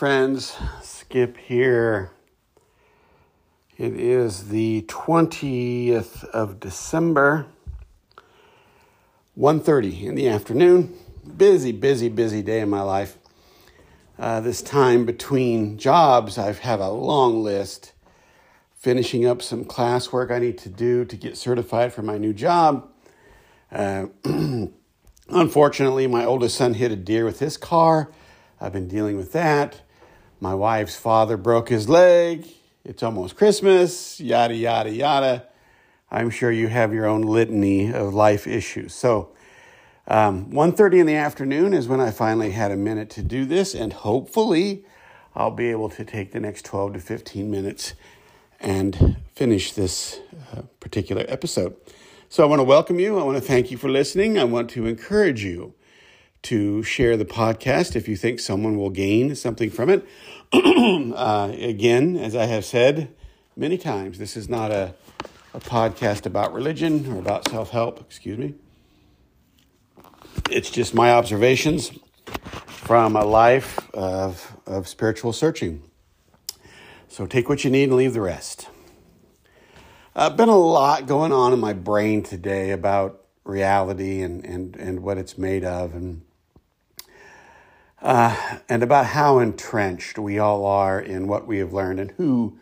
Friends. Skip here. It is the 20th of December, 1.30 in the afternoon. Busy, busy, busy day in my life. Uh, this time between jobs, I have a long list. Finishing up some classwork I need to do to get certified for my new job. Uh, unfortunately, my oldest son hit a deer with his car I've been dealing with that. My wife's father broke his leg. It's almost Christmas, yada, yada, yada. I'm sure you have your own litany of life issues. So, um, 1.30 in the afternoon is when I finally had a minute to do this, and hopefully I'll be able to take the next 12 to 15 minutes and finish this uh, particular episode. So I want to welcome you. I want to thank you for listening. I want to encourage you to share the podcast if you think someone will gain something from it. uh, again, as I have said many times, this is not a, a podcast about religion or about self help, excuse me. It's just my observations from a life of, of spiritual searching. So take what you need and leave the rest. Uh, been a lot going on in my brain today about reality and, and, and what it's made of. And uh, and about how entrenched we all are in what we have learned and who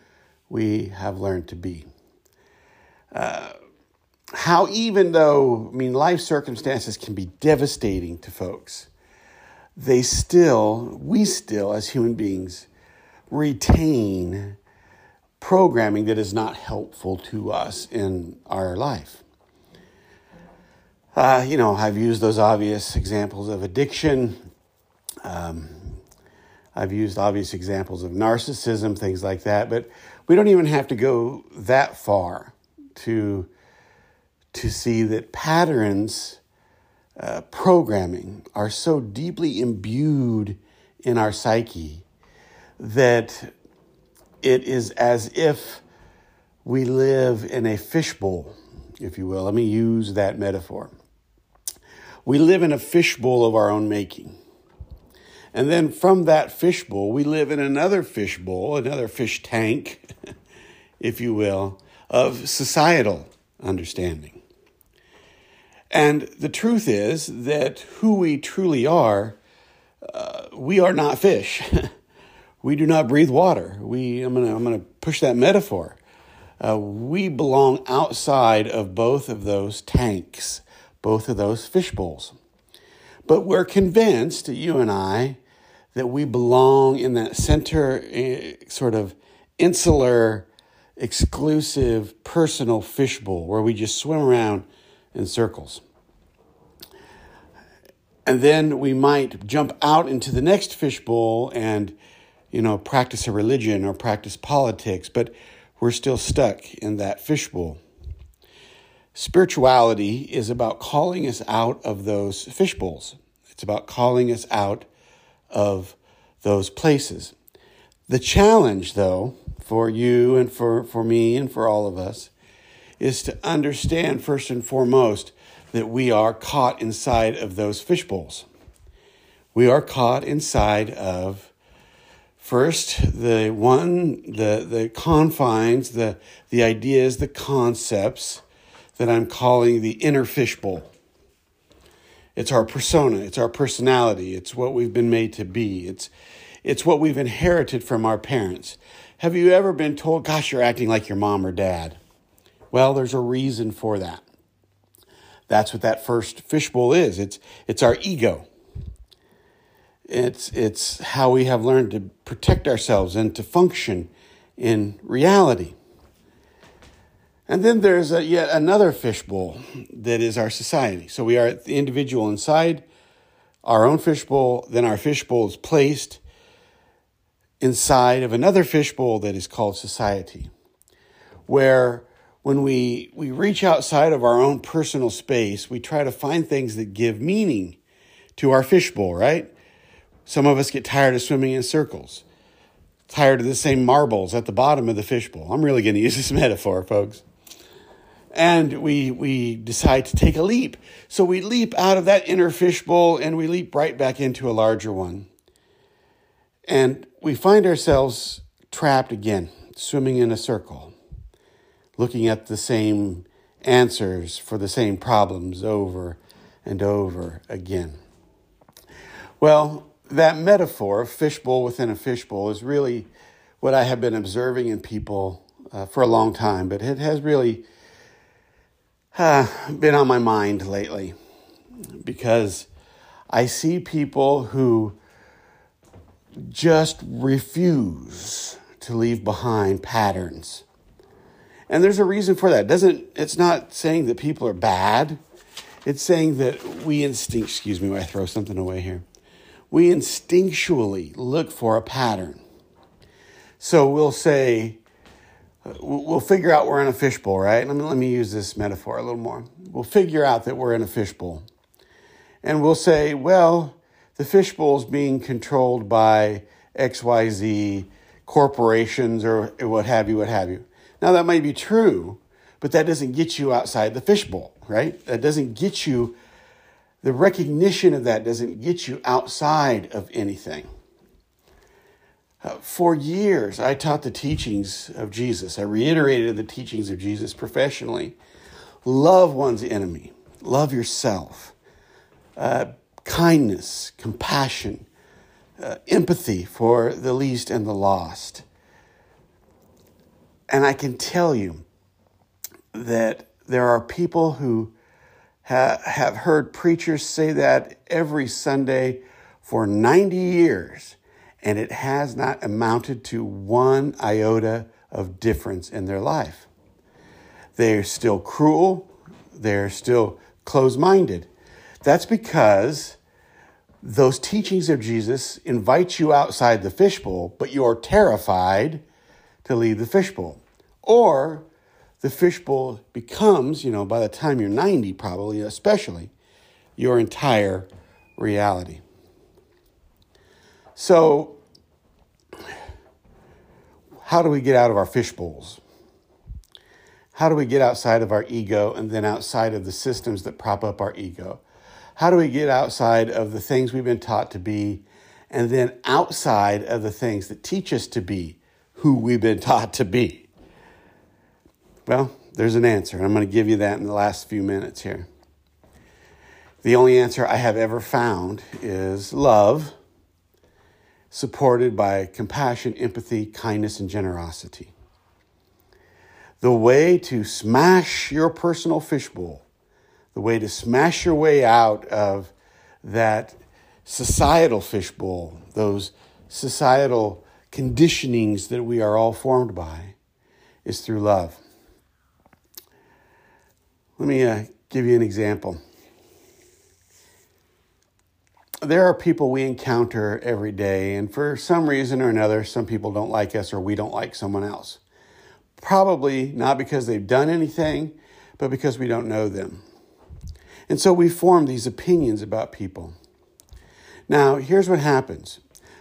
we have learned to be. Uh, how, even though, I mean, life circumstances can be devastating to folks, they still, we still, as human beings, retain programming that is not helpful to us in our life. Uh, you know, I've used those obvious examples of addiction, um, I've used obvious examples of narcissism, things like that, but we don't even have to go that far to, to see that patterns, uh, programming are so deeply imbued in our psyche that it is as if we live in a fishbowl, if you will. Let me use that metaphor. We live in a fishbowl of our own making. And then from that fishbowl, we live in another fishbowl, another fish tank, if you will, of societal understanding. And the truth is that who we truly are, uh, we are not fish. we do not breathe water. We, I'm going to I'm gonna push that metaphor. Uh, we belong outside of both of those tanks, both of those fish bowls. But we're convinced, you and I, that we belong in that center, eh, sort of insular, exclusive, personal fishbowl where we just swim around in circles. And then we might jump out into the next fishbowl and, you know, practice a religion or practice politics, but we're still stuck in that fishbowl. Spirituality is about calling us out of those fishbowls. It's about calling us out of those places. The challenge, though, for you and for, for me and for all of us, is to understand first and foremost that we are caught inside of those fishbowls. We are caught inside of first the one the the confines, the the ideas, the concepts that I'm calling the inner fishbowl. It's our persona, it's our personality, it's what we've been made to be. It's it's what we've inherited from our parents. Have you ever been told, gosh, you're acting like your mom or dad? Well, there's a reason for that. That's what that first fishbowl is. It's it's our ego. It's it's how we have learned to protect ourselves and to function in reality. And then there's a, yet another fishbowl that is our society. So we are the individual inside our own fishbowl, then our fishbowl is placed inside of another fishbowl that is called society, where when we, we reach outside of our own personal space, we try to find things that give meaning to our fishbowl, right? Some of us get tired of swimming in circles, tired of the same marbles at the bottom of the fishbowl. I'm really going to use this metaphor, folks and we we decide to take a leap. So we leap out of that inner fishbowl and we leap right back into a larger one. And we find ourselves trapped again, swimming in a circle, looking at the same answers for the same problems over and over again. Well, that metaphor, of fishbowl within a fishbowl, is really what I have been observing in people uh, for a long time, but it has really uh, been on my mind lately because I see people who just refuse to leave behind patterns. And there's a reason for that. Doesn't it's not saying that people are bad. It's saying that we instinct, excuse me, I throw something away here. We instinctually look for a pattern. So we'll say, we'll figure out we're in a fishbowl, right? Let me, let me use this metaphor a little more. We'll figure out that we're in a fishbowl. And we'll say, well, the fishbowl is being controlled by XYZ corporations or what have you, what have you. Now, that might be true, but that doesn't get you outside the fishbowl, right? That doesn't get you, the recognition of that doesn't get you outside of anything. Uh, for years, I taught the teachings of Jesus. I reiterated the teachings of Jesus professionally. Love one's enemy, love yourself, uh, kindness, compassion, uh, empathy for the least and the lost. And I can tell you that there are people who ha- have heard preachers say that every Sunday for 90 years and it has not amounted to one iota of difference in their life. They're still cruel, they're still closed minded. That's because those teachings of Jesus invite you outside the fishbowl, but you're terrified to leave the fishbowl. Or the fishbowl becomes, you know, by the time you're 90, probably, especially, your entire reality. So, how do we get out of our fish bowls? How do we get outside of our ego and then outside of the systems that prop up our ego? How do we get outside of the things we've been taught to be and then outside of the things that teach us to be who we've been taught to be? Well, there's an answer, and I'm going to give you that in the last few minutes here. The only answer I have ever found is love supported by compassion, empathy, kindness, and generosity. The way to smash your personal fishbowl, the way to smash your way out of that societal fishbowl, those societal conditionings that we are all formed by, is through love. Let me uh, give you an example there are people we encounter every day, and for some reason or another, some people don't like us or we don't like someone else. Probably not because they've done anything, but because we don't know them. And so we form these opinions about people. Now, here's what happens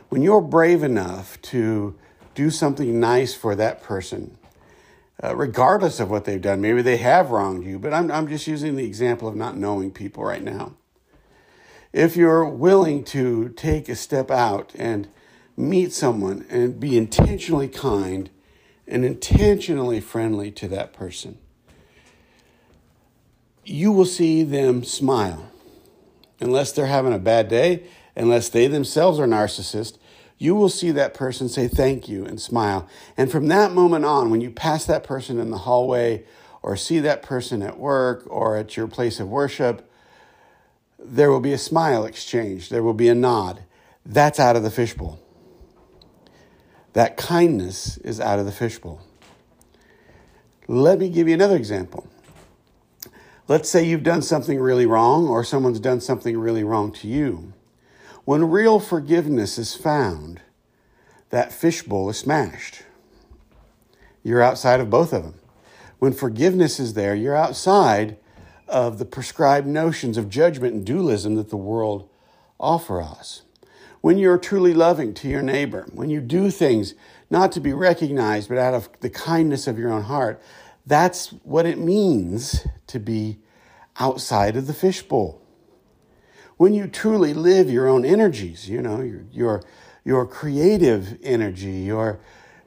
when you're brave enough to do something nice for that person, uh, regardless of what they've done, maybe they have wronged you, but I'm, I'm just using the example of not knowing people right now if you're willing to take a step out and meet someone and be intentionally kind and intentionally friendly to that person, you will see them smile. Unless they're having a bad day, unless they themselves are narcissists, you will see that person say thank you and smile. And from that moment on, when you pass that person in the hallway or see that person at work or at your place of worship, there will be a smile exchanged, there will be a nod. That's out of the fishbowl. That kindness is out of the fishbowl. Let me give you another example. Let's say you've done something really wrong, or someone's done something really wrong to you. When real forgiveness is found, that fishbowl is smashed. You're outside of both of them. When forgiveness is there, you're outside of the prescribed notions of judgment and dualism that the world offer us. When you're truly loving to your neighbor, when you do things not to be recognized, but out of the kindness of your own heart, that's what it means to be outside of the fishbowl. when you truly live your own energies, you know, your, your, your creative energy, your,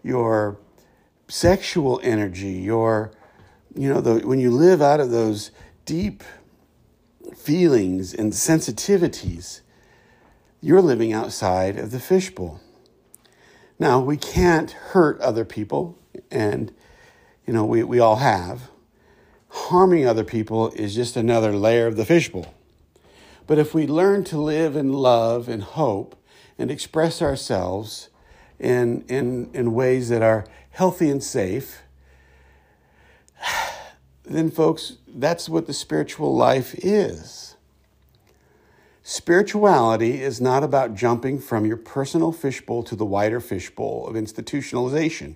your sexual energy, your, you know, the, when you live out of those deep feelings and sensitivities, you're living outside of the fishbowl. Now, we can't hurt other people, and, you know, we, we all have. Harming other people is just another layer of the fishbowl. But if we learn to live in love and hope and express ourselves in, in, in ways that are healthy and safe, then, folks, that's what the spiritual life is. Spirituality is not about jumping from your personal fishbowl to the wider fishbowl of institutionalization,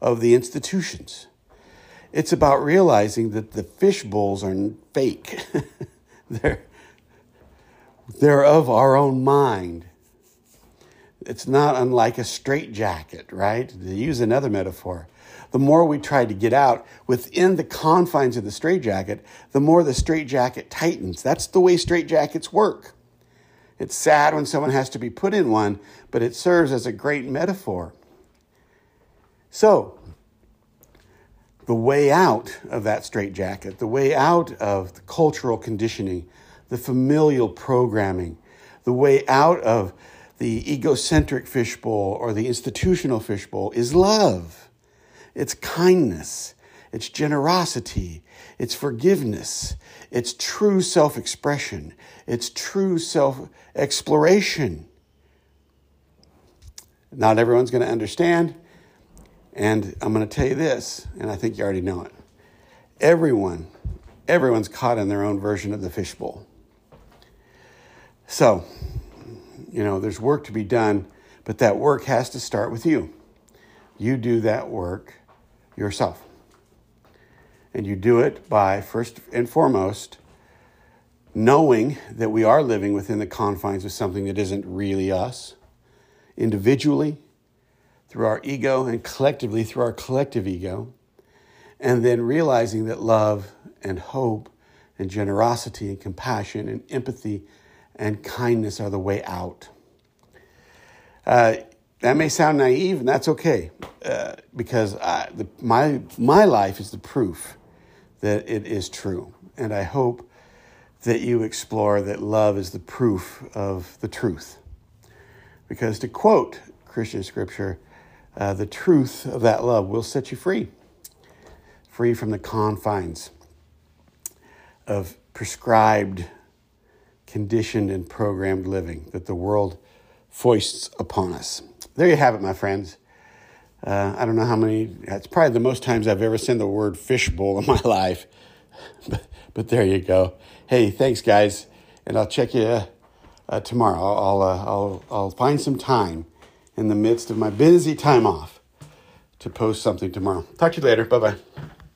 of the institutions. It's about realizing that the fishbowls are fake. they're, they're of our own mind. It's not unlike a straitjacket, right? To use another metaphor the more we try to get out within the confines of the straitjacket, the more the straitjacket tightens. That's the way straitjackets work. It's sad when someone has to be put in one, but it serves as a great metaphor. So, the way out of that straitjacket, the way out of the cultural conditioning, the familial programming, the way out of the egocentric fishbowl or the institutional fishbowl is love. It's kindness, it's generosity, it's forgiveness, it's true self expression, it's true self exploration. Not everyone's going to understand. And I'm going to tell you this, and I think you already know it. Everyone, everyone's caught in their own version of the fishbowl. So, you know, there's work to be done, but that work has to start with you. You do that work yourself. And you do it by, first and foremost, knowing that we are living within the confines of something that isn't really us, individually, through our ego, and collectively through our collective ego. And then realizing that love and hope and generosity and compassion and empathy and kindness are the way out. Uh, that may sound naive, and that's okay, uh, because I, the, my my life is the proof that it is true, and I hope that you explore that love is the proof of the truth. Because to quote Christian scripture, uh, the truth of that love will set you free, free from the confines of prescribed, conditioned, and programmed living that the world foists upon us there you have it, my friends. Uh, I don't know how many, it's probably the most times I've ever said the word fishbowl in my life. but, but there you go. Hey, thanks, guys. And I'll check you uh, tomorrow. I'll, I'll, uh, I'll, I'll find some time in the midst of my busy time off to post something tomorrow. Talk to you later. Bye bye.